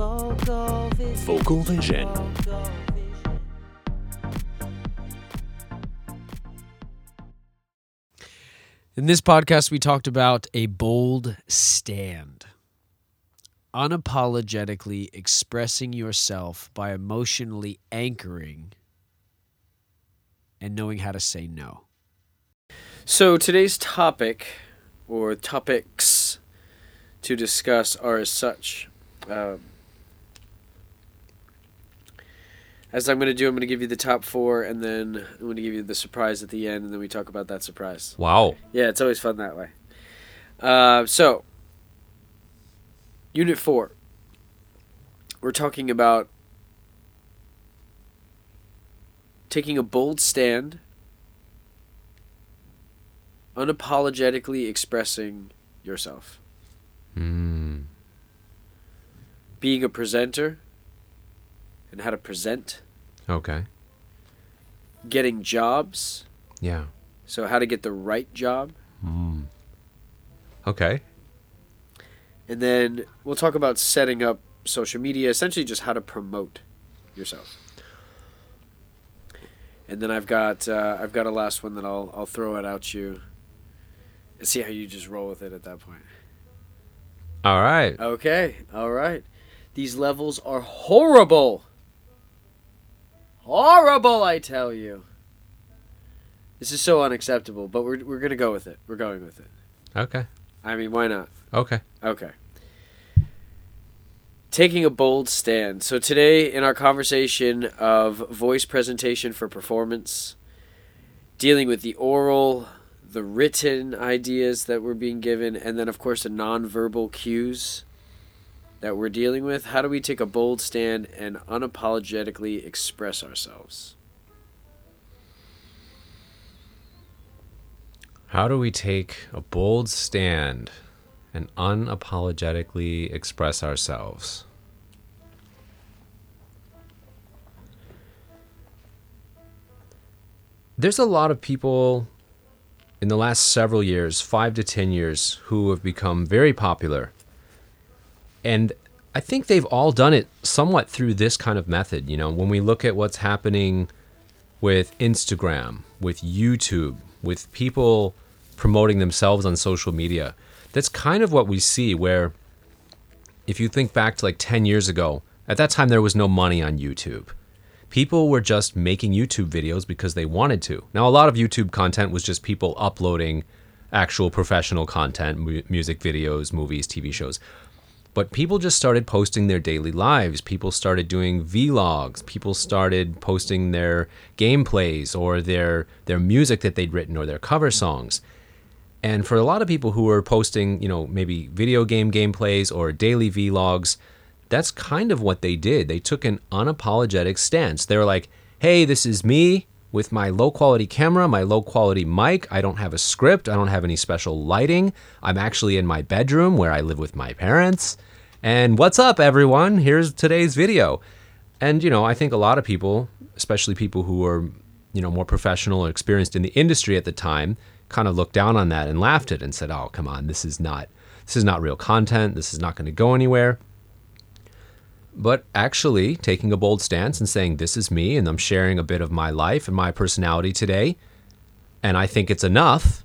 Vocal Vision. In this podcast, we talked about a bold stand. Unapologetically expressing yourself by emotionally anchoring and knowing how to say no. So, today's topic, or topics to discuss, are as such. Um, as I'm going to do, I'm going to give you the top four, and then I'm going to give you the surprise at the end, and then we talk about that surprise. Wow. Yeah, it's always fun that way. Uh, so, Unit 4. We're talking about taking a bold stand, unapologetically expressing yourself, Mm. being a presenter, and how to present, Okay. getting jobs, Yeah. so how to get the right job. Mm. Okay. And then we'll talk about setting up social media, essentially just how to promote yourself. And then I've got uh, I've got a last one that I'll I'll throw it out you and see how you just roll with it at that point. All right. Okay, all right. These levels are horrible. Horrible, I tell you. This is so unacceptable, but we're we're gonna go with it. We're going with it. Okay. I mean, why not? Okay. Okay. Taking a bold stand. So today in our conversation of voice presentation for performance, dealing with the oral, the written ideas that we're being given, and then of course the nonverbal cues that we're dealing with, how do we take a bold stand and unapologetically express ourselves? How do we take a bold stand and unapologetically express ourselves? There's a lot of people in the last several years, five to 10 years, who have become very popular. And I think they've all done it somewhat through this kind of method. You know, when we look at what's happening with Instagram, with YouTube, with people promoting themselves on social media. That's kind of what we see where if you think back to like 10 years ago, at that time there was no money on YouTube. People were just making YouTube videos because they wanted to. Now, a lot of YouTube content was just people uploading actual professional content, mu- music videos, movies, TV shows. But people just started posting their daily lives. People started doing vlogs. People started posting their gameplays or their their music that they'd written or their cover songs. And for a lot of people who were posting, you know, maybe video game gameplays or daily vlogs, that's kind of what they did. They took an unapologetic stance. They were like, "Hey, this is me with my low quality camera, my low quality mic. I don't have a script. I don't have any special lighting. I'm actually in my bedroom where I live with my parents. And what's up, everyone? Here's today's video." And you know, I think a lot of people, especially people who are, you know, more professional or experienced in the industry at the time, kind of looked down on that and laughed at it and said, "Oh, come on, this is not this is not real content. This is not going to go anywhere." But actually, taking a bold stance and saying, This is me, and I'm sharing a bit of my life and my personality today, and I think it's enough.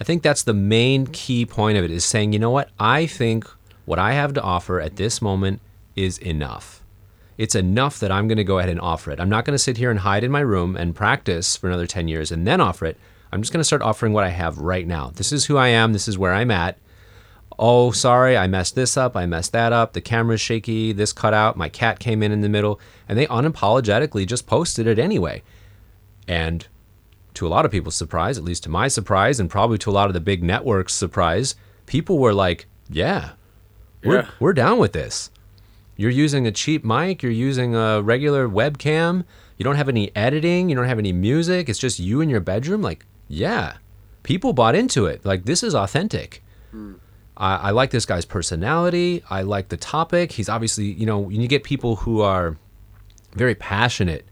I think that's the main key point of it is saying, you know what? I think what I have to offer at this moment is enough. It's enough that I'm going to go ahead and offer it. I'm not going to sit here and hide in my room and practice for another 10 years and then offer it. I'm just going to start offering what I have right now. This is who I am. This is where I'm at oh, sorry, I messed this up, I messed that up, the camera's shaky, this cut out, my cat came in in the middle, and they unapologetically just posted it anyway. And to a lot of people's surprise, at least to my surprise, and probably to a lot of the big networks' surprise, people were like, yeah, we're, Yeah. we're down with this. You're using a cheap mic, you're using a regular webcam, you don't have any editing, you don't have any music, it's just you in your bedroom. Like, yeah, people bought into it. Like, this is authentic. Hmm. I, I like this guy's personality. I like the topic. He's obviously, you know, when you get people who are very passionate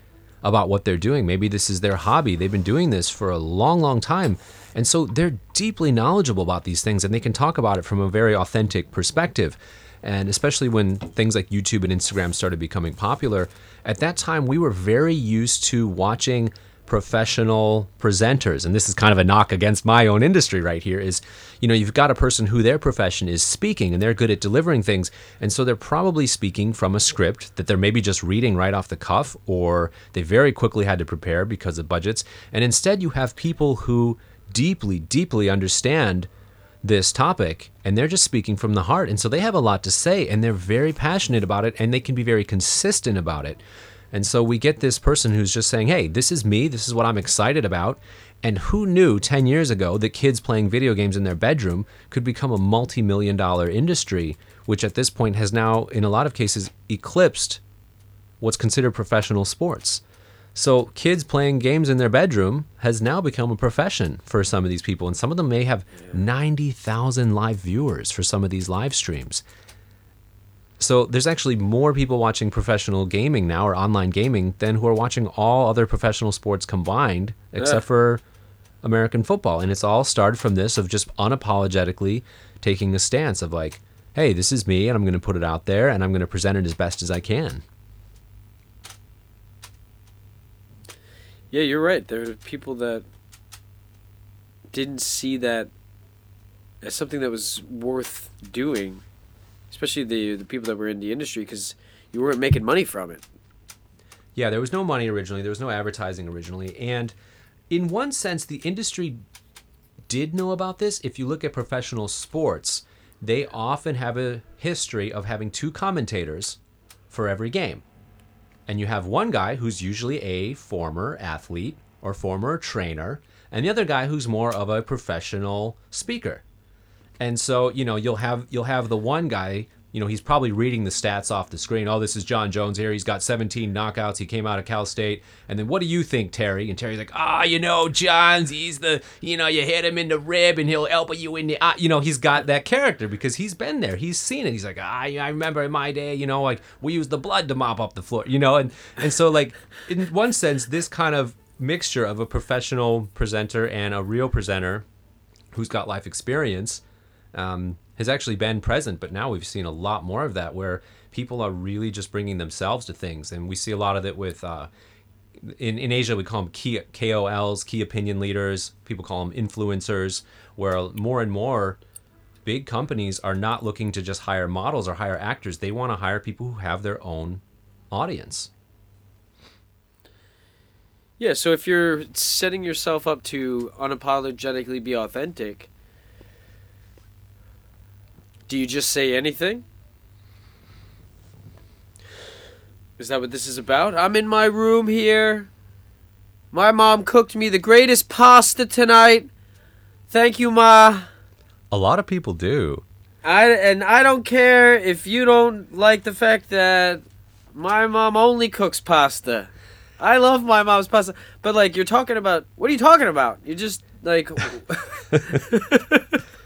about what they're doing, maybe this is their hobby. They've been doing this for a long, long time. And so they're deeply knowledgeable about these things and they can talk about it from a very authentic perspective. And especially when things like YouTube and Instagram started becoming popular, at that time we were very used to watching professional presenters. And this is kind of a knock against my own industry right here is you know you've got a person who their profession is speaking and they're good at delivering things. And so they're probably speaking from a script that they're maybe just reading right off the cuff or they very quickly had to prepare because of budgets. And instead you have people who deeply deeply understand this topic and they're just speaking from the heart. And so they have a lot to say and they're very passionate about it and they can be very consistent about it and so we get this person who's just saying, hey, this is me, this is what I'm excited about. And who knew 10 years ago that kids playing video games in their bedroom could become a multi million dollar industry, which at this point has now, in a lot of cases, eclipsed what's considered professional sports. So, kids playing games in their bedroom has now become a profession for some of these people. And some of them may have 90,000 live viewers for some of these live streams. So there's actually more people watching professional gaming now or online gaming than who are watching all other professional sports combined, except yeah. for American football. And it's all started from this of just unapologetically taking a stance of like, hey, this is me and I'm going to put it out there and I'm going to present it as best as I can. Yeah, you're right. There are people that didn't see that as something that was worth doing especially the the people that were in the industry, because you weren't making money from it. Yeah, there was no money originally. There was no advertising originally, and in one sense, the industry did know about this. If you look at professional sports, they often have a history of having two commentators for every game. And you have one guy who's usually a former athlete or former trainer, and the other guy who's more of a professional speaker. And so, you know, you'll have you'll have the one guy, you know, he's probably reading the stats off the screen. Oh, this is John Jones here. He's got 17 knockouts. He came out of Cal State. And then what do you think, Terry? And Terry's like, ah, oh, you know, John's, he's the, you know, you hit him in the rib and he'll elbow you in the, eye. you know, he's got that character because he's been there. He's seen it. He's like, ah, I remember in my day, you know, like we used the blood to mop up the floor, you know, and and so like in one sense, this kind of mixture of a professional presenter and a real presenter who's got life experience um, has actually been present, but now we've seen a lot more of that where people are really just bringing themselves to things, and we see a lot of it with. Uh, in, in Asia, we call them key, KOLs, key opinion leaders. People call them influencers, where more and more big companies are not looking to just hire models or hire actors. They want to hire people who have their own audience. Yeah, so if you're setting yourself up to unapologetically be authentic, do you just say anything? Is that what this is about? I'm in my room here. My mom cooked me the greatest pasta tonight. Thank you, Ma. A lot of people do. I and I don't care if you don't like the fact that my mom only cooks pasta. I love my mom's pasta, but like you're talking about what are you talking about? You're just like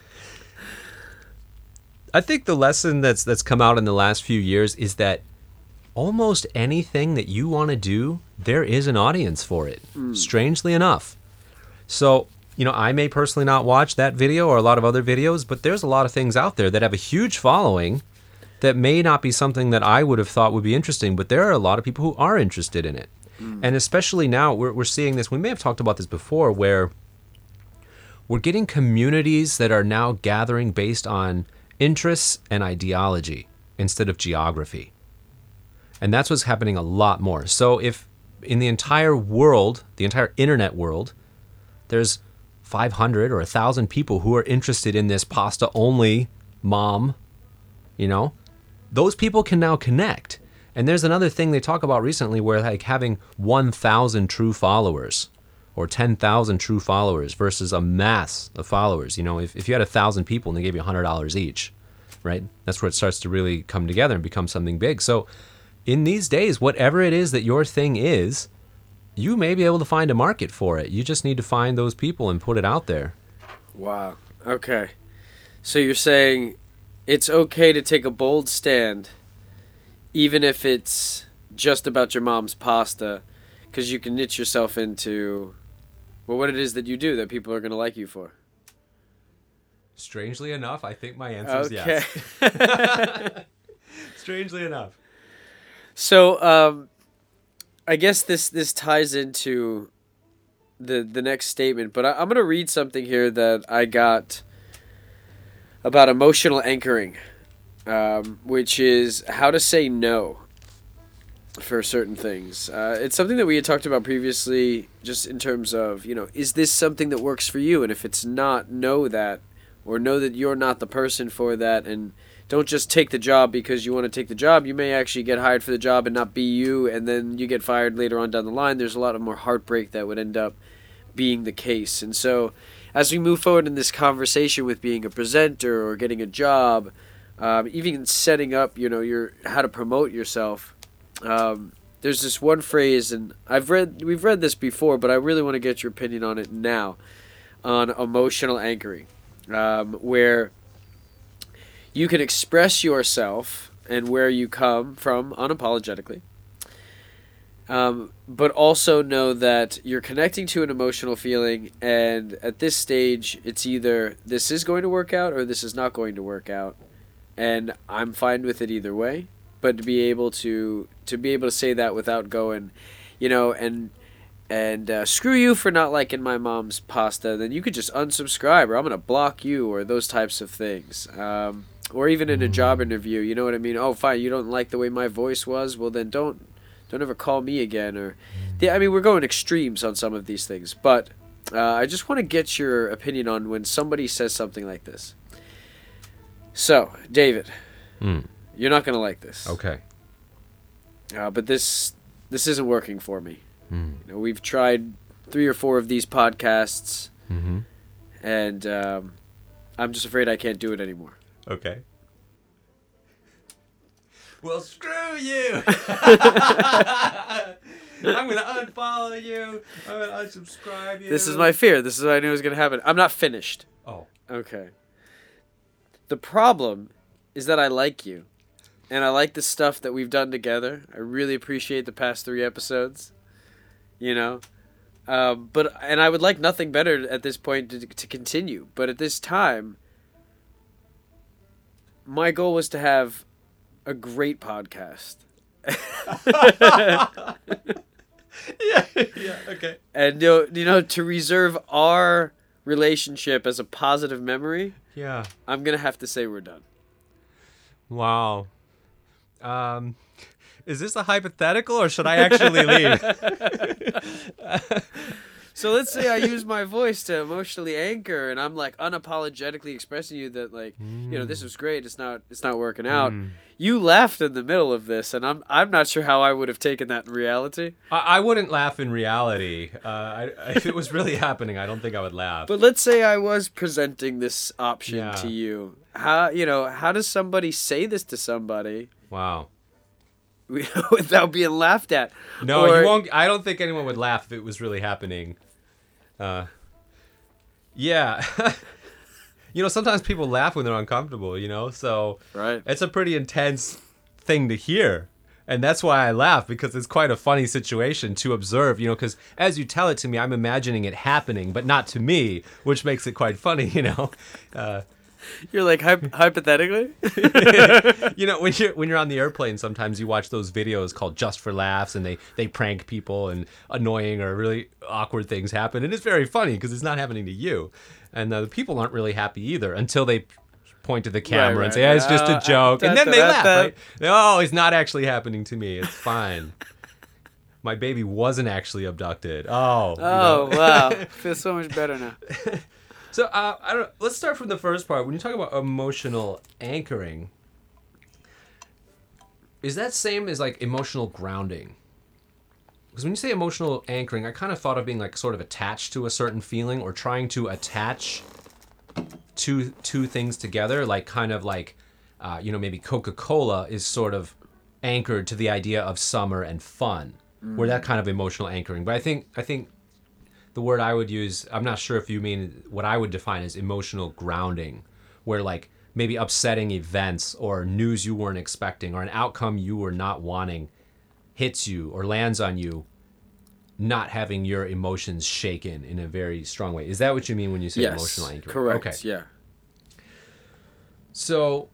I think the lesson that's that's come out in the last few years is that almost anything that you want to do, there is an audience for it. Mm. Strangely enough. So, you know, I may personally not watch that video or a lot of other videos, but there's a lot of things out there that have a huge following that may not be something that I would have thought would be interesting, but there are a lot of people who are interested in it. Mm. And especially now, we're, we're seeing this, we may have talked about this before, where we're getting communities that are now gathering based on interests and ideology instead of geography. And that's what's happening a lot more. So if in the entire world, the entire internet world, there's 500 or 1,000 people who are interested in this pasta only mom, you know, those people can now connect. And there's another thing they talk about recently where like having 1,000 true followers or 10,000 true followers versus a mass of followers. You know, if, if you had a thousand people and they gave you $100 each, right? That's where it starts to really come together and become something big. So in these days, whatever it is that your thing is, you may be able to find a market for it. You just need to find those people and put it out there. Wow. Okay. So you're saying it's okay to take a bold stand, even if it's just about your mom's pasta, because you can knit yourself into well, what it is that you do that people are going to like you for. Strangely enough, I think my answer is Okay. yes. Strangely enough. So, um, I guess this this ties into the the next statement, but I, I'm gonna read something here that I got about emotional anchoring, um, which is how to say no for certain things. Uh, it's something that we had talked about previously, just in terms of you know, is this something that works for you? And if it's not, know that, or know that you're not the person for that, and don't just take the job because you want to take the job. You may actually get hired for the job and not be you, and then you get fired later on down the line. There's a lot of more heartbreak that would end up being the case. And so, as we move forward in this conversation with being a presenter or getting a job, um, even setting up, you know, your how to promote yourself. Um, there's this one phrase, and I've read we've read this before, but I really want to get your opinion on it now, on emotional anchoring, um, where you can express yourself and where you come from unapologetically. Um, but also know that you're connecting to an emotional feeling, and at this stage, it's either this is going to work out or this is not going to work out, and I'm fine with it either way. But to be able to to be able to say that without going, you know, and and uh, screw you for not liking my mom's pasta, then you could just unsubscribe, or I'm gonna block you, or those types of things. Um, or even in a job interview, you know what I mean? Oh, fine, you don't like the way my voice was. Well, then don't don't ever call me again. Or, yeah, I mean, we're going extremes on some of these things, but uh, I just want to get your opinion on when somebody says something like this. So, David, Mm. You're not gonna like this, Okay. uh, but this this isn't working for me. Mm. You know, we've tried three or four of these podcasts, Mm-hmm. and um, I'm just afraid I can't do it anymore. Okay. Well, screw you! I'm gonna unfollow you. I'm gonna unsubscribe you. This is my fear. This is what I knew was gonna happen. I'm not finished. Oh. Okay. The problem is that I like you. And I like the stuff that we've done together. I really appreciate the past three episodes. You know? Um, but and I would like nothing better at this point to, to continue. But at this time, my goal was to have a great podcast. yeah. Yeah. Okay. And you know, you know, to reserve our relationship as a positive memory, Yeah. I'm gonna have to say we're done. Wow. Um, is this a hypothetical or should I actually leave? So let's say I use my voice to emotionally anchor, and I'm like unapologetically expressing you that like you know this was great. It's not it's not working out. Mm. You laughed in the middle of this, and I'm I'm not sure how I would have taken that in reality. I, I wouldn't laugh in reality. Uh, I, if it was really happening, I don't think I would laugh. But let's say I was presenting this option Yeah. to you. How you know how does somebody say this to somebody wow. without being laughed at? No, Or- you won't. I don't think anyone would laugh if it was really happening. Uh, yeah. you know, sometimes people laugh when they're uncomfortable. You know, so Right. it's a pretty intense thing to hear. And that's why I laugh because it's quite a funny situation to observe, you know, because as you tell it to me, I'm imagining it happening, but not to me, which makes it quite funny, you know. Uh, You're like hy- hypothetically. you know when you're when you're on the airplane sometimes you watch those videos called just for laughs and they they prank people and annoying or really awkward things happen and it's very funny because it's not happening to you and uh, the people aren't really happy either until they point to the camera right. and say hey, it's just Uh, a joke and then they laugh right oh it's not actually happening to me it's fine my baby wasn't actually abducted oh you Oh know. wow, feels so much better now. So uh, I don't. Let's start from the first part. When you talk about emotional anchoring, is that same as like emotional grounding? Because when you say emotional anchoring, I kind of thought of being like sort of attached to a certain feeling or trying to attach two two things together, like kind of like, uh, you know, maybe Coca Cola is sort of anchored to the idea of summer and fun, where that kind of emotional anchoring. But I think I think the word I would use, I'm not sure if you mean what I would define as emotional grounding, where like maybe upsetting events or news you weren't expecting or an outcome you were not wanting hits you or lands on you, not having your emotions shaken in a very strong way. Is that what you mean when you say Yes, emotional anchoring? correct. Okay. Yeah. So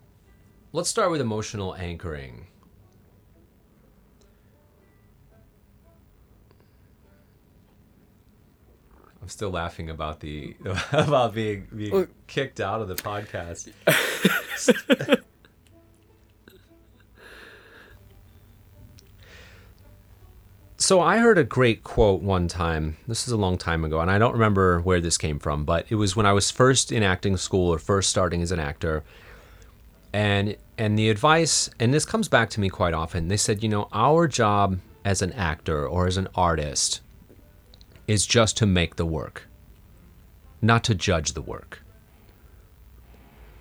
let's start with emotional anchoring. I'm still laughing about the about being being Look. kicked out of the podcast. so I heard a great quote one time. This is a long time ago, and I don't remember where this came from, but it was when I was first in acting school or first starting as an actor. And and the advice, and this comes back to me quite often. They said, you know, our job as an actor or as an artist is just to make the work, not to judge the work.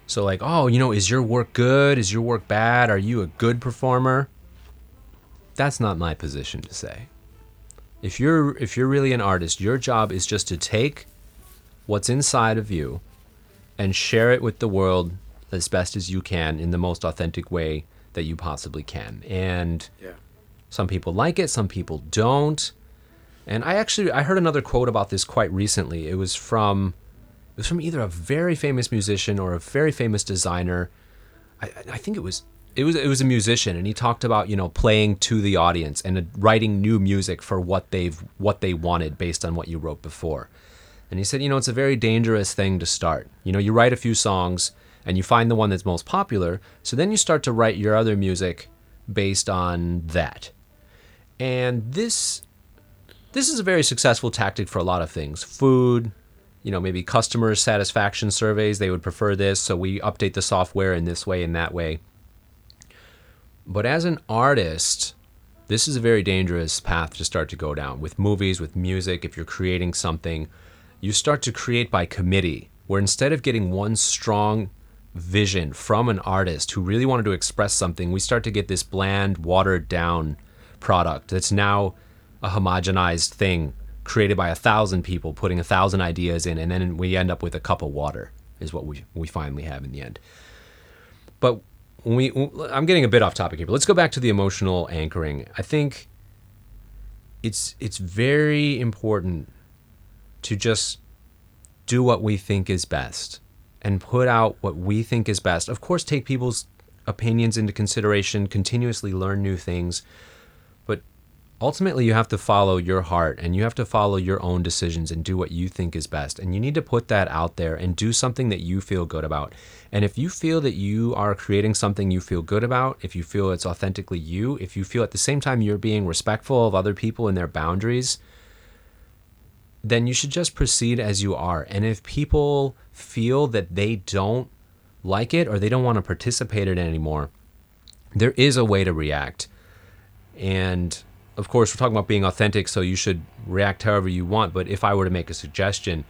So, like, oh, you know, is your work good? Is your work bad? Are you a good performer? That's not my position to say. If you're if you're really an artist, your job is just to take what's inside of you and share it with the world as best as you can in the most authentic way that you possibly can. And Yeah. some people like it, some people don't. And I actually I heard another quote about this quite recently. It was from it was from either a very famous musician or a very famous designer. I, I think it was it was it was a musician, and he talked about you know playing to the audience and uh, writing new music for what they've what they wanted based on what you wrote before. And he said, you know, it's a very dangerous thing to start. You know, you write a few songs and you find the one that's most popular, so then you start to write your other music based on that. And this this is a very successful tactic for a lot of things. Food, you know, maybe customer satisfaction surveys, they would prefer this, so we update the software in this way and that way. But as an artist, this is a very dangerous path to start to go down. With movies, with music, if you're creating something, you start to create by committee, where instead of getting one strong vision from an artist who really wanted to express something, we start to get this bland, watered down product that's now a homogenized thing created by a thousand people putting a thousand ideas in, and then we end up with a cup of water, is what we, we finally have in the end. But we, I'm getting a bit off topic here, but let's go back to the emotional anchoring. I think it's it's very important to just do what we think is best and put out what we think is best. Of course, take people's opinions into consideration, continuously learn new things, ultimately you have to follow your heart and you have to follow your own decisions and do what you think is best. And you need to put that out there and do something that you feel good about. And if you feel that you are creating something you feel good about, if you feel it's authentically you, if you feel at the same time you're being respectful of other people and their boundaries, then you should just proceed as you are. And if people feel that they don't like it or they don't want to participate in it anymore, there is a way to react. And of course, we're talking about being authentic, so you should react however you want. But if I were to make a suggestion,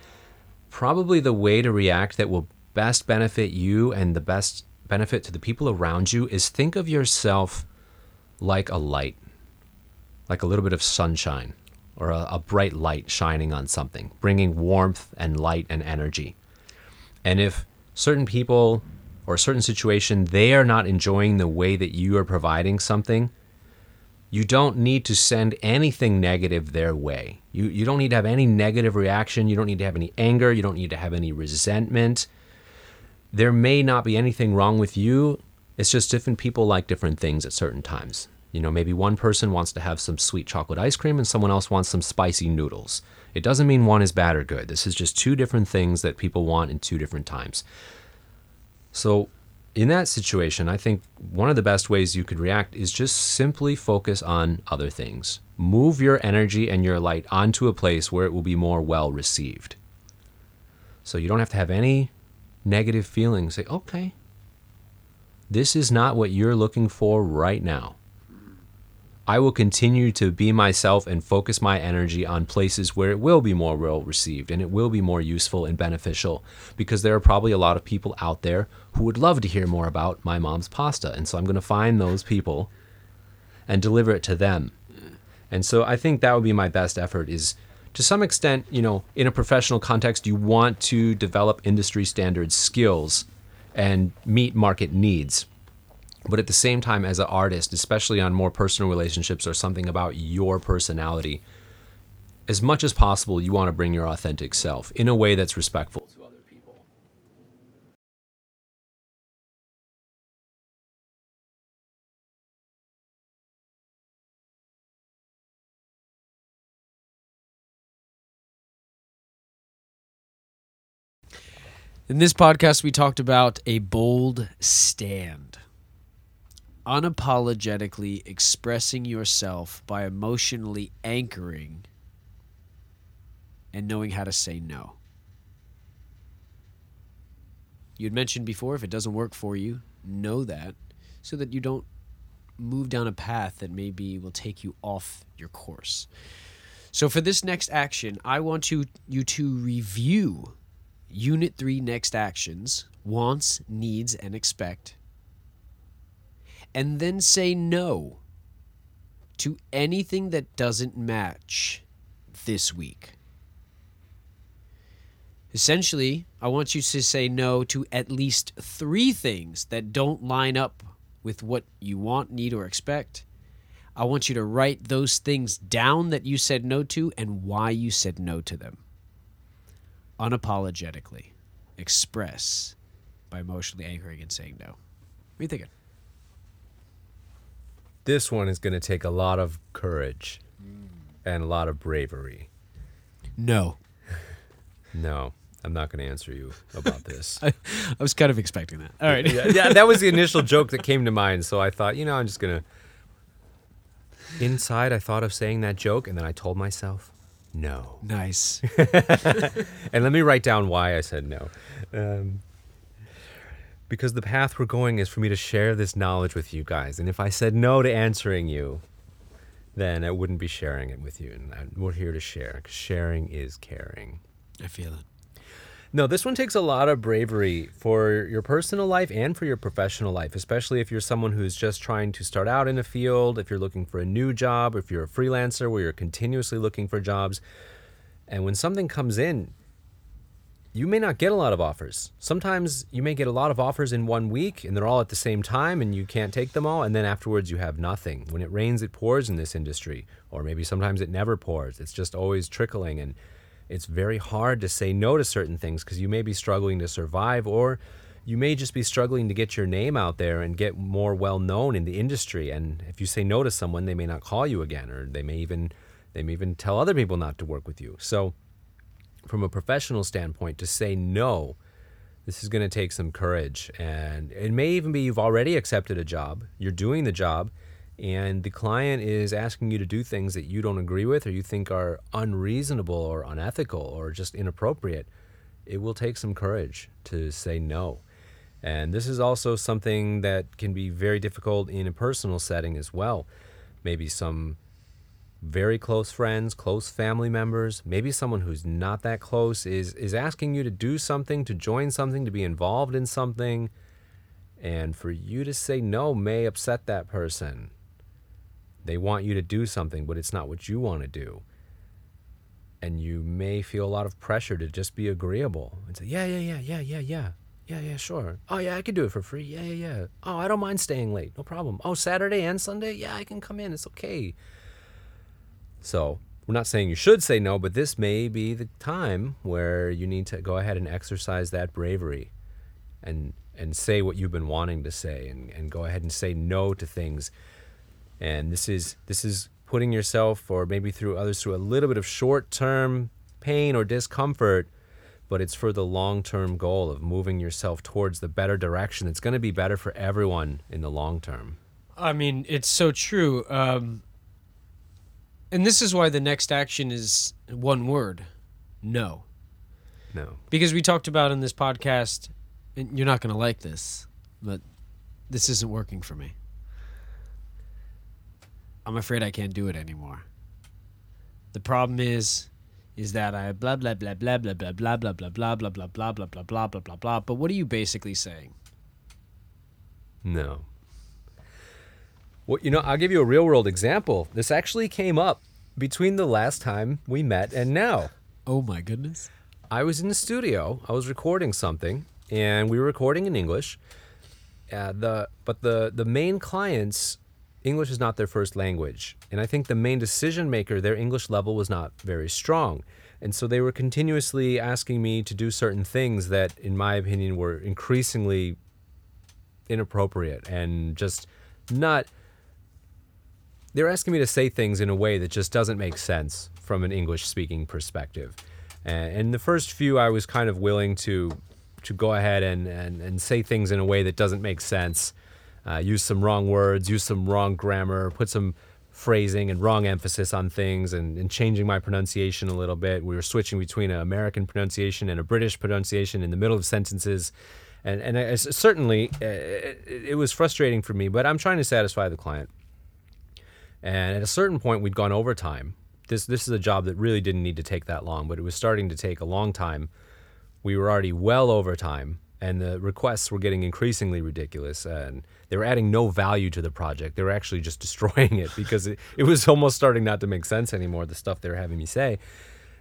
probably the way to react that will best benefit you and the best benefit to the people around you is think of yourself like a light, like a little bit of sunshine or a, a bright light shining on something, bringing warmth and light and energy. And if certain people or a certain situation they are not enjoying the way that you are providing something, you don't need to send anything negative their way. You, you don't need to have any negative reaction. You don't need to have any anger. You don't need to have any resentment. There may not be anything wrong with you. It's just different people like different things at certain times. You know, maybe one person wants to have some sweet chocolate ice cream and someone else wants some spicy noodles. It doesn't mean one is bad or good. This is just two different things that people want in two different times. So, in that situation, I think one of the best ways you could react is just simply focus on other things. Move your energy and your light onto a place where it will be more well received. So you don't have to have any negative feelings. Say, okay, this is not what you're looking for right now. I will continue to be myself and focus my energy on places where it will be more well received and it will be more useful and beneficial because there are probably a lot of people out there who would love to hear more about my mom's pasta. And so I'm going to find those people and deliver it to them. And so I think that would be my best effort is to some extent, you know, in a professional context, you want to develop industry standard skills and meet market needs but at the same time as an artist especially on more personal relationships or something about your personality as much as possible you want to bring your authentic self in a way that's respectful In this podcast, we talked about a bold stand. Unapologetically expressing yourself by emotionally anchoring and knowing how to say no. You'd mentioned before if it doesn't work for you, know that so that you don't move down a path that maybe will take you off your course. So for this next action, I want you you to review unit 3 next actions, wants, needs and expect and then say no to anything that doesn't match this week. Essentially, I want you to say no to at least three things that don't line up with what you want, need, or expect. I want you to write those things down that you said no to and why you said no to them. Unapologetically express by emotionally anchoring and saying no. What are you thinking? This one is going to take a lot of courage and a lot of bravery. No. No, I'm not going to answer you about this. I, I was kind of expecting that. All right. yeah, yeah, that was the initial joke that came to mind. So I thought, you know, I'm just going to. Inside, I thought of saying that joke, and then I told myself, no. Nice. And let me write down why I said no. Um, because the path we're going is for me to share this knowledge with you guys. And if I said no to answering you, then I wouldn't be sharing it with you. And I, we're here to share, 'cause sharing is caring. I feel it. No, this one takes a lot of bravery for your personal life and for your professional life, especially if you're someone who's just trying to start out in a field, if you're looking for a new job, if you're a freelancer where you're continuously looking for jobs. And when something comes in, you may not get a lot of offers. Sometimes you may get a lot of offers in one week and they're all at the same time and you can't take them all. And then afterwards you have nothing. When it rains, it pours in this industry. Or maybe sometimes it never pours. It's just always trickling. And it's very hard to say no to certain things because you may be struggling to survive or you may just be struggling to get your name out there and get more well known in the industry. And if you say no to someone, they may not call you again or they may even they may even tell other people not to work with you. So from a professional standpoint to say no this is going to take some courage. And it may even be you've already accepted a job you're doing the job and the client is asking you to do things that you don't agree with or you think are unreasonable or unethical or just inappropriate. It will take some courage to say no. And this is also something that can be very difficult in a personal setting as well. Maybe some very close friends, close family members, maybe someone who's not that close is is asking you to do something, to join something, to be involved in something, and for you to say no may upset that person. They want you to do something, but it's not what you want to do. And you may feel a lot of pressure to just be agreeable and say, "Yeah, yeah, yeah, yeah, yeah, yeah." Yeah, yeah, sure. Oh, yeah, I could do it for free. Yeah, yeah, yeah. Oh, I don't mind staying late. No problem. Oh, Saturday and Sunday? Yeah, I can come in. It's okay. So we're not saying you should say no, but this may be the time where you need to go ahead and exercise that bravery and and say what you've been wanting to say and, and go ahead and say no to things. And this is this is putting yourself or maybe through others through a little bit of short term pain or discomfort, but it's for the long term goal of moving yourself towards the better direction. It's gonna be better for everyone in the long term. I mean, it's so true. Um, and this is why the next action is one word no. No. Because we talked about in this podcast, and you're not going to like this, but this isn't working for me. I'm afraid I can't do it anymore. The problem is, is that I blah blah blah blah blah blah blah blah blah blah blah blah blah blah blah blah blah blah blah. But what are you basically saying? No. Well, you know, I'll give you a real world example. This actually came up between the last time we met and now. Oh my goodness. I was in the studio. I was recording something, and we were recording in English. Uh, the but the the main clients, English is not their first language, and I think the main decision maker, their English level was not very strong, and so they were continuously asking me to do certain things that, in my opinion, were increasingly inappropriate and just not. They're asking me to say things in a way that just doesn't make sense from an English speaking perspective. And in the first few, I was kind of willing to to go ahead and, and, and say things in a way that doesn't make sense, uh, use some wrong words, use some wrong grammar, put some phrasing and wrong emphasis on things and, and changing my pronunciation a little bit. We were switching between an American pronunciation and a British pronunciation in the middle of sentences. And, and I, certainly uh, it, it was frustrating for me, but I'm trying to satisfy the client. And at a certain point, we'd gone overtime. This, this is a job that really didn't need to take that long, but it was starting to take a long time. We were already well over time, and the requests were getting increasingly ridiculous. And they were adding no value to the project. They were actually just destroying it because it, it was almost starting not to make sense anymore, the stuff they were having me say.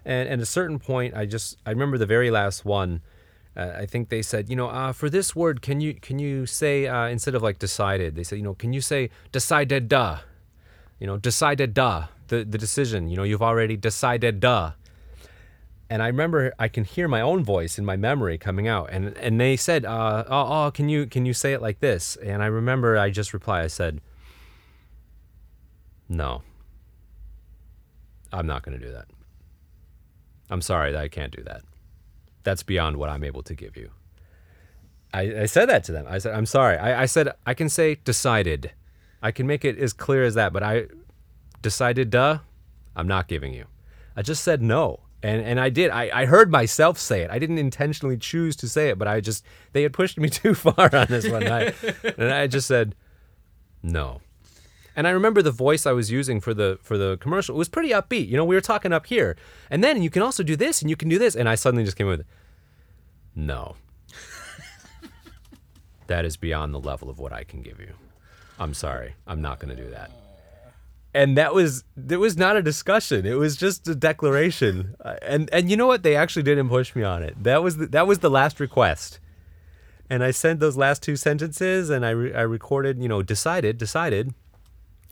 And, at a certain point, I just, I remember the very last one. Uh, I think they said, you know, uh, for this word, can you can you say uh, instead of like decided, they said, you know, can you say decided duh, you know, decided duh, the the decision, you know, you've already decided duh, and I remember I can hear my own voice in my memory coming out, and and they said, uh, oh, oh, can you can you say it like this? And I remember I just replied, I said, no, I'm not going to do that. I'm sorry that I can't do that. That's beyond what I'm able to give you. I, I said that to them. I said, I'm sorry. I, I said I can say decided. I can make it as clear as that, but I decided, duh, I'm not giving you. I just said no and and I did. I, I heard myself say it. I didn't intentionally choose to say it, but I just they had pushed me too far on this one night, and I just said no. And I remember the voice I was using for the for the commercial it was pretty upbeat. You know, we were talking up here, and then you can also do this, and you can do this, and I suddenly just came with no. that is beyond the level of what I can give you. I'm sorry. I'm not going to do that. And that was there was not a discussion. It was just a declaration. Uh, and and you know what? They actually didn't push me on it. That was the, that was the last request. And i sent those last two sentences and i re- i recorded you know decided decided.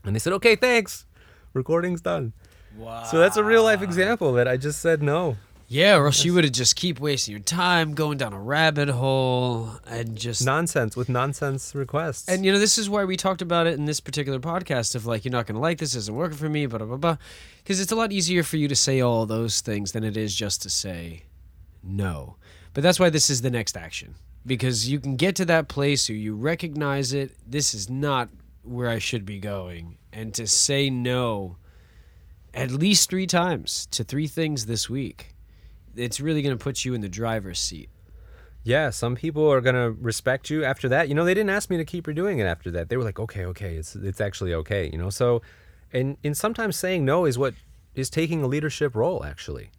And they said okay thanks. Recording's done. Wow so that's a real life example that i just said no yeah, or else you would have just keep wasting your time going down a rabbit hole and just nonsense with nonsense requests. And you know, this is why we talked about it in this particular podcast of like, you're not going to like this, isn't working for me, blah blah blah, because it's a lot easier for you to say all those things than it is just to say no. But that's why this is the next action because you can get to that place where you recognize it. This is not where I should be going, and to say no at least three times to three things this week it's really going to put you in the driver's seat. Yeah, some people are gonna respect you after that. You know, they didn't ask me to keep redoing it after that. They were like, okay, okay, it's it's actually okay. You know, so and and sometimes saying no is what is taking a leadership role actually.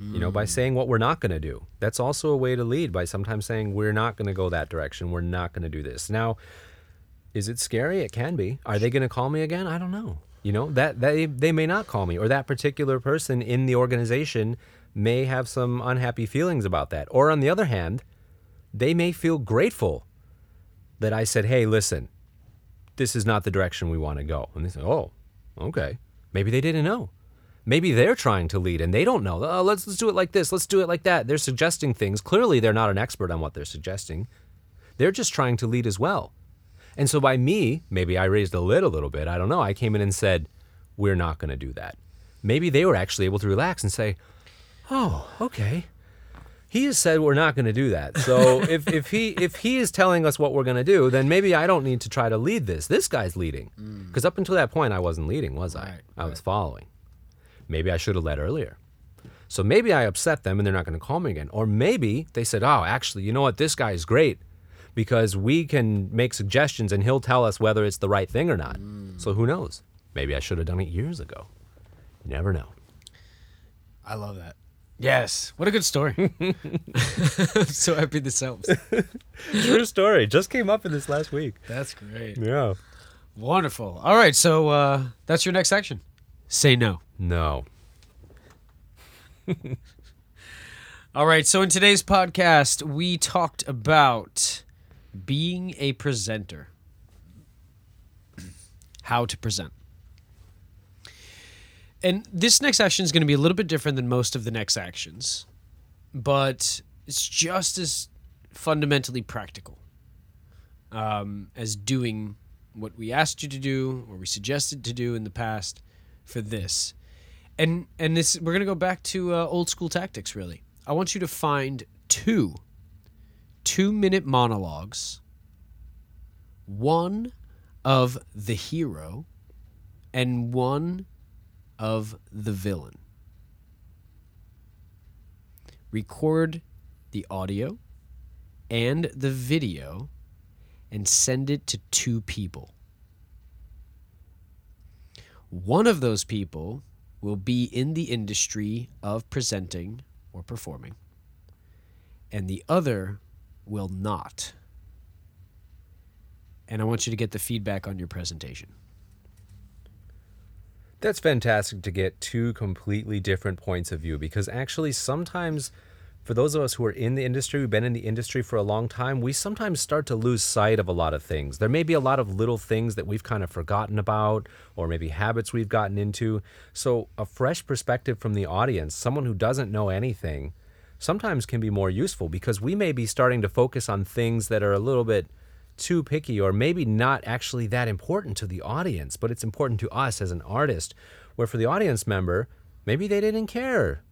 Mm. You know, by mm. saying what we're not gonna do. That's also a way to lead by sometimes saying we're not gonna go that direction. We're not gonna do this. Now, is it scary? It can be. Are they gonna call me again? I don't know. You know that they they may not call me, or that particular person in the organization may have some unhappy feelings about that. Or on the other hand, they may feel grateful that I said, hey, listen, this is not the direction we want to go. And they say, oh, okay. Maybe they didn't know. Maybe they're trying to lead and they don't know. Oh, let's, let's do it like this. Let's do it like that. They're suggesting things. Clearly, they're not an expert on what they're suggesting. They're just trying to lead as well. And so, by me, maybe I raised a lid a little bit. I don't know. I came in and said, we're not going to do that. Maybe they were actually able to relax and say, oh, okay. He has said we're not going to do that. So if, if he if he is telling us what we're going to do, then maybe I don't need to try to lead this. This guy's leading. Because mm. up until that point, I wasn't leading, was I? Right, I was following. Maybe I should have led earlier. So maybe I upset them and they're not going to call me again. Or maybe they said, oh, actually, you know what? This guy is great because we can make suggestions and he'll tell us whether it's the right thing or not. Mm. So who knows? Maybe I should have done it years ago. You never know. I love that. Yes. What a good story. I'm so happy this helps. True story. Just came up in this last week. That's great. Yeah. Wonderful. All right. So uh, that's your next section. Say no. No. All right. So in today's podcast, we talked about being a presenter, how to present. And this next action is going to be a little bit different than most of the next actions, but it's just as fundamentally practical um, as doing what we asked you to do or we suggested to do in the past for this. And and this we're going to go back to uh, old school tactics really. I want you to find two two minute monologues, one of the hero and one of the villain. Record the audio and the video and send it to two people. One of those people will be in the industry of presenting or performing, and the other will not. And I want you to get the feedback on your presentation. That's fantastic to get two completely different points of view because actually sometimes for those of us who are in the industry, we've been in the industry for a long time, we sometimes start to lose sight of a lot of things. There may be a lot of little things that we've kind of forgotten about, or maybe habits we've gotten into. So, a fresh perspective from the audience, someone who doesn't know anything, sometimes can be more useful because we may be starting to focus on things that are a little bit too picky or maybe not actually that important to the audience, but it's important to us as an artist. Where for the audience member, maybe they didn't care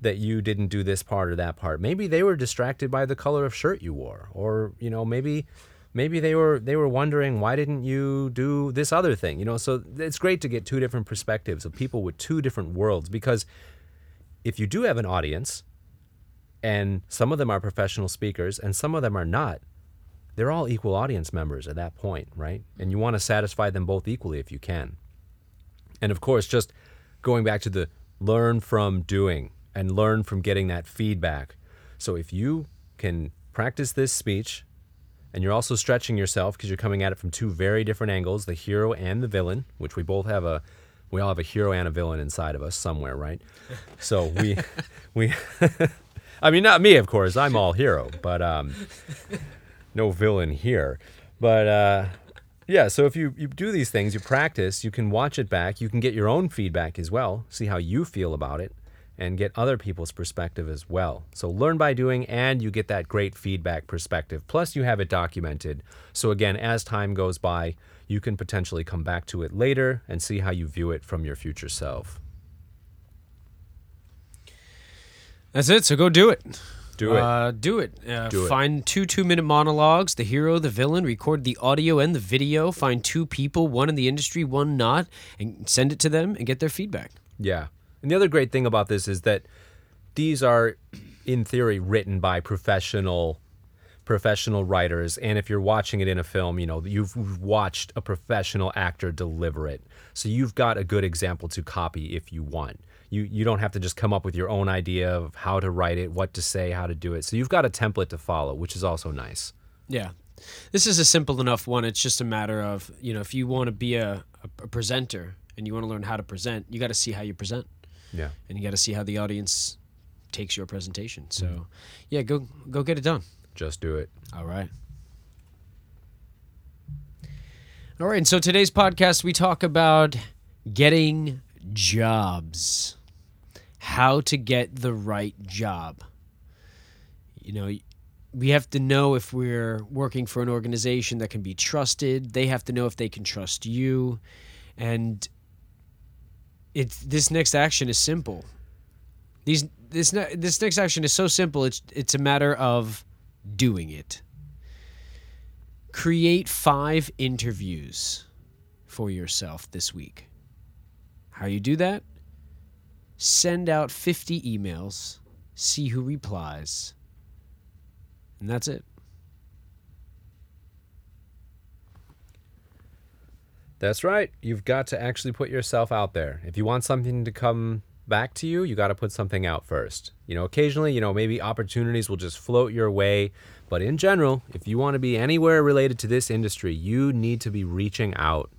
that you didn't do this part or that part. Maybe they were distracted by the color of shirt you wore, or you know, maybe maybe they were they were wondering why didn't you do this other thing. You know, so it's great to get two different perspectives of people with two different worlds because if you do have an audience and some of them are professional speakers and some of them are not, they're all equal audience members at that point, right? And you want to satisfy them both equally if you can. And of course, just going back to the learn from doing and learn from getting that feedback. So if you can practice this speech and you're also stretching yourself because you're coming at it from two very different angles, the hero and the villain, which we both have a we all have a hero and a villain inside of us somewhere, right? So we we I mean not me of course, I'm all hero, but um no villain here. But uh yeah, so if you, you do these things, you practice, you can watch it back, you can get your own feedback as well, see how you feel about it and get other people's perspective as well. So learn by doing, and you get that great feedback perspective. Plus, you have it documented. So, again, as time goes by, you can potentially come back to it later and see how you view it from your future self. That's it. So go do it. Do it. Uh, do it. Uh, Do it. Find two two minute monologues, the hero, the villain, record the audio and the video. Find two people, one in the industry, one not, and send it to them and get their feedback. Yeah. And the other great thing about this is that these are, in theory, written by professional professional writers and if you're watching it in a film you know you've watched a professional actor deliver it so you've got a good example to copy if you want you you don't have to just come up with your own idea of how to write it what to say how to do it so you've got a template to follow which is also nice Yeah. This is a simple enough one. It's just a matter of, you know, if you want to be a, a, a presenter and you want to learn how to present, you got to see how you present yeah and you got to see how the audience takes your presentation. So, mm-hmm. yeah, go go get it done. just do it All right. All right. And so today's podcast, we talk about getting jobs, how to get the right job. You know, we have to know if we're working for an organization that can be trusted. They have to know if they can trust you. And it's this next action is simple. These this ne- this next action is so simple. It's it's a matter of doing it. Create five interviews for yourself this week. How you do that? Send out 50 emails, see who replies, and that's it. That's right. You've got to actually put yourself out there. If you want something to come back to you, you got to put something out first. You know, occasionally, you know, maybe opportunities will just float your way. But in general, if you want to be anywhere related to this industry, you need to be reaching out.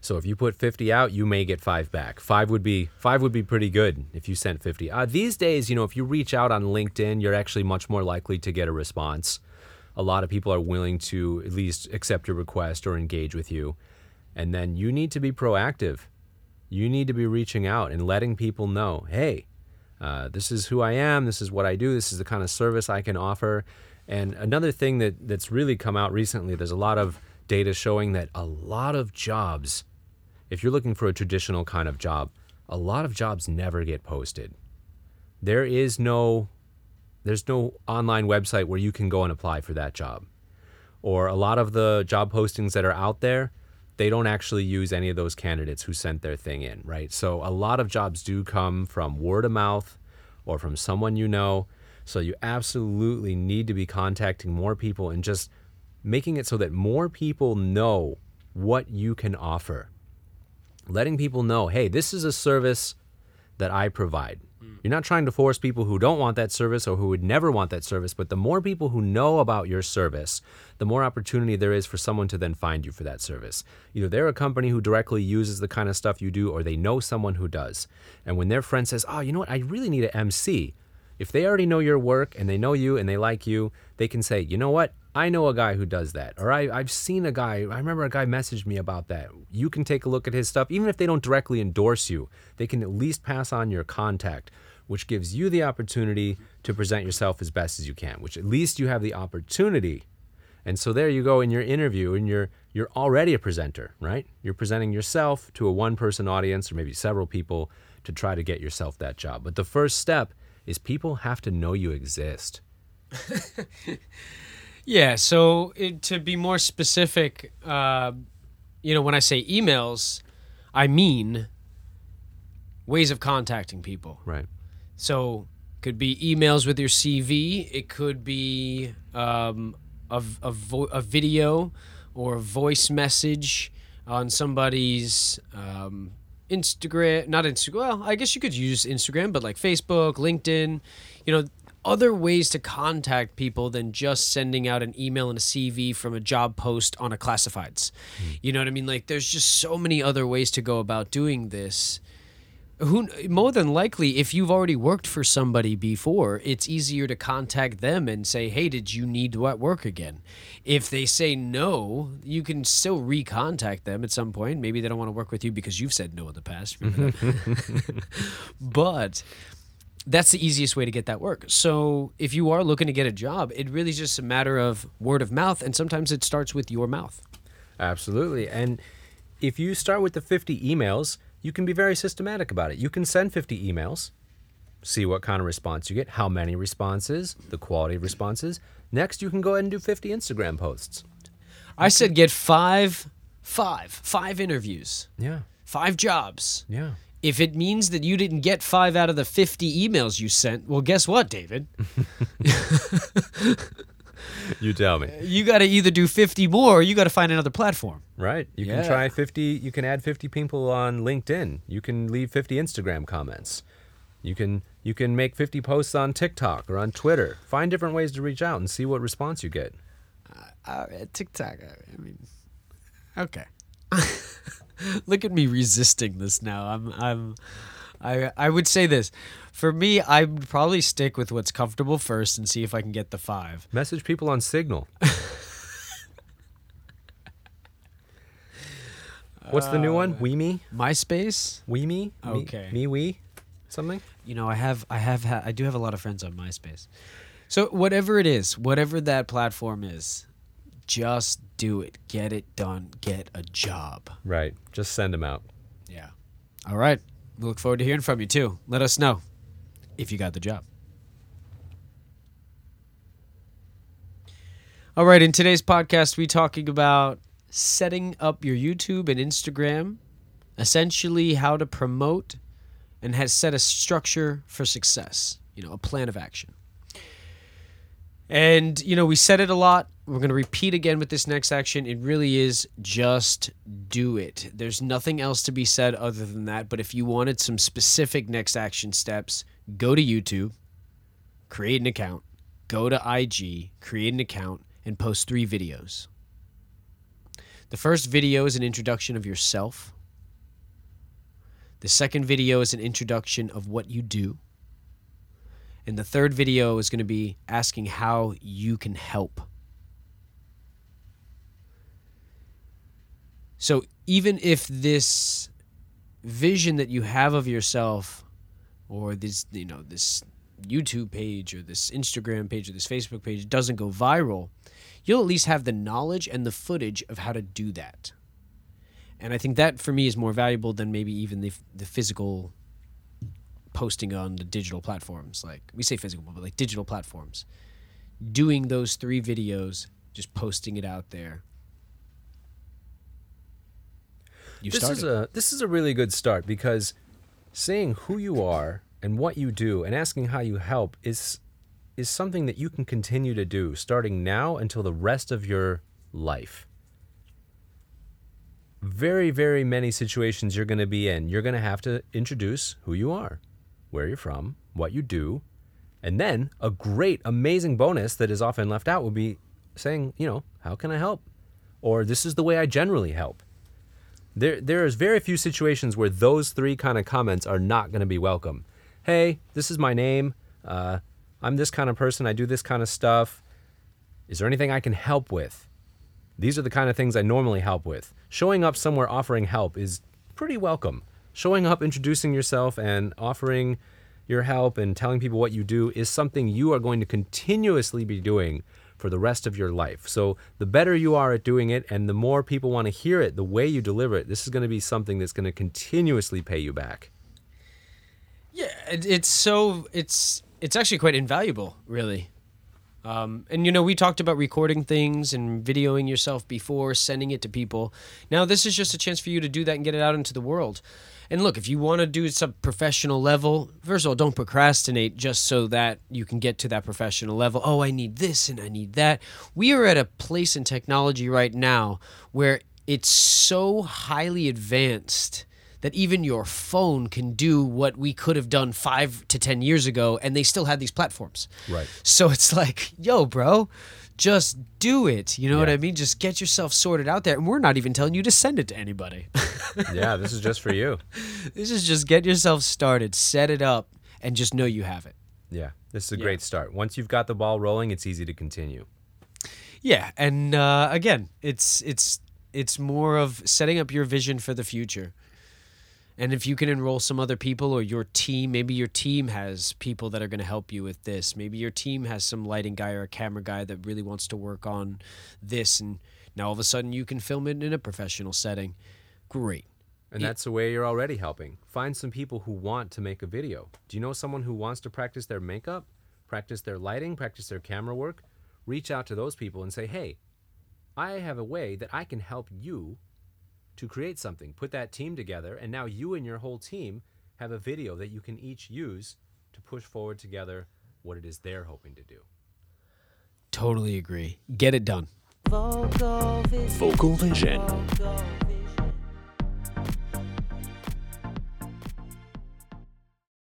So if you put 50 out, you may get 5 back. 5 would be 5 would be pretty good if you sent 50. Uh, these days, you know, if you reach out on LinkedIn, you're actually much more likely to get a response a lot of people are willing to at least accept your request or engage with you. And then you need to be proactive. You need to be reaching out and letting people know hey, uh, this is who I am, this is what I do, this is the kind of service I can offer. And another thing that, that's really come out recently, there's a lot of data showing that a lot of jobs, if you're looking for a traditional kind of job, a lot of jobs never get posted. There is no there's no online website where you can go and apply for that job. Or a lot of the job postings that are out there, they don't actually use any of those candidates who sent their thing in, right? So a lot of jobs do come from word of mouth or from someone you know. So you absolutely need to be contacting more people and just making it so that more people know what you can offer. Letting people know, hey, this is a service that I provide. Hmm. You're not trying to force people who don't want that service or who would never want that service, but the more people who know about your service, the more opportunity there is for someone to then find you for that service. Either they're a company who directly uses the kind of stuff you do, or they know someone who does. And when their friend says, Oh, you know what, I really need an MC, if they already know your work and they know you and they like you, they can say, You know what, I know a guy who does that. Or I, I've seen a guy, I remember a guy messaged me about that. You can take a look at his stuff. Even if they don't directly endorse you, they can at least pass on your contact, which gives you the opportunity to present yourself as best as you can, which at least you have the opportunity. And so there you go in your interview, and you're you're already a presenter, right? You're presenting yourself to a one-person audience or maybe several people to try to get yourself that job. But the first step is people have to know you exist. Yeah. So it, to be more specific, uh, you know, when I say emails, I mean ways of contacting people. Right. So could be emails with your CV. It could be um, a, a, vo- a video or a voice message on somebody's um, Instagram. Not Instagram. Well, I guess you could use Instagram, but like Facebook, LinkedIn. You know, other ways to contact people than just sending out an email and a CV from a job post on a classifieds. Hmm. You know what I mean? Like, there's just so many other ways to go about doing this. Who more than likely if you've already worked for somebody before it's easier to contact them and say hey did you need what work again? If they say no you can still recontact them at some point. Maybe they don't want to work with you because you've said no in the past. But that's the easiest way to get that work so if you are looking to get a job it really is just a matter of word of mouth and sometimes it starts with your mouth Absolutely. And if you start with the 50 emails, you can be very systematic about it. You can send 50 emails, see what kind of response you get, how many responses, the quality of responses. Next, you can go ahead and do 50 Instagram posts. i said get five five five interviews Yeah. five jobs Yeah. If it means that you didn't get five out of the 50 emails you sent, well, guess what, David? You tell me. You got to either do 50 more or you got to find another platform. Right. You Yeah. can try 50, you can add 50 people on LinkedIn. You can leave 50 Instagram comments. You can you can make 50 posts on TikTok or on Twitter. Find different ways to reach out and see what response you get. Uh, TikTok, I mean, okay. Look at me resisting this now. I'm, I'm, I, I would say this. For me, I'd probably stick with what's comfortable first and see if I can get the five. Message people on Signal. What's the new one? Uh, WeMe? MySpace? WeMe? Me- Okay. Me, we? Something? you know, I have, I have, ha- I do have a lot of friends on MySpace. So whatever it is, whatever that platform is, just do it. Get it done. Get a job. Right. Just send them out. Yeah. All right. We look forward to hearing from you too. Let us know if you got the job. All right. In today's podcast, we talking about setting up your YouTube and Instagram, essentially how to promote and has set a structure for success. You know, a plan of action. And, you know, we said it a lot. We're going to repeat again with this next action. It really is just do it. There's nothing else to be said other than that. But if you wanted some specific next action steps, go to YouTube, create an account, go to IG, create an account, and post three videos. The first video is an introduction of yourself. The second video is an introduction of what you do. And the third video is going to be asking how you can help. So even if this vision that you have of yourself or this you know this YouTube page or this Instagram page or this Facebook page doesn't go viral, you'll at least have the knowledge and the footage of how to do that. And I think that for me is more valuable than maybe even the the physical posting on the digital platforms. Like we say physical, but like digital platforms. Doing those three videos, just posting it out there. You this started. is a this is a really good start because saying who you are and what you do and asking how you help is is something that you can continue to do starting now until the rest of your life. Very very many situations you're going to be in, you're going to have to introduce who you are, where you're from, what you do, and then a great amazing bonus that is often left out will be saying, you know, how can I help? Or this is the way I generally help there there is very few situations where those three kind of comments are not going to be welcome. Hey, this is my name. Uh, I'm this kind of person. I do this kind of stuff. Is there anything I can help with? These are the kind of things I normally help with. Showing up somewhere offering help is pretty welcome. Showing up, introducing yourself, and offering your help and telling people what you do is something you are going to continuously be doing for the rest of your life. So the better you are at doing it and the more people want to hear it, the way you deliver it, this is going to be something that's going to continuously pay you back. Yeah, it, it's so it's it's actually quite invaluable, really. Um, and you know, we talked about recording things and videoing yourself before sending it to people. Now, this is just a chance for you to do that and get it out into the world. And look, if you want to do it some professional level, first of all, don't procrastinate just so that you can get to that professional level. Oh, I need this and I need that. We are at a place in technology right now where it's so highly advanced that even your phone can do what we could have done five to 10 years ago, and they still had these platforms. Right. So it's like, yo, bro, just do it. You know what I mean? Just get yourself sorted out there. And we're not even telling you to send it to anybody. yeah, this is just for you. this is just get yourself started, set it up, and just know you have it. Yeah, this is a Yeah. great start. Once you've got the ball rolling, it's easy to continue. Yeah, and uh, again, it's it's it's more of setting up your vision for the future. And if you can enroll some other people or your team, maybe your team has people that are going to help you with this. Maybe your team has some lighting guy or a camera guy that really wants to work on this and now all of a sudden you can film it in a professional setting. Great. And that's the way you're already helping. Find some people who want to make a video. Do you know someone who wants to practice their makeup, practice their lighting, practice their camera work? Reach out to those people and say, hey, I have a way that I can help you to create something. Put that team together, and now you and your whole team have a video that you can each use to push forward together what it is they're hoping to do. Totally agree. Get it done. Vocal Vision. Vocal Vision. Vocal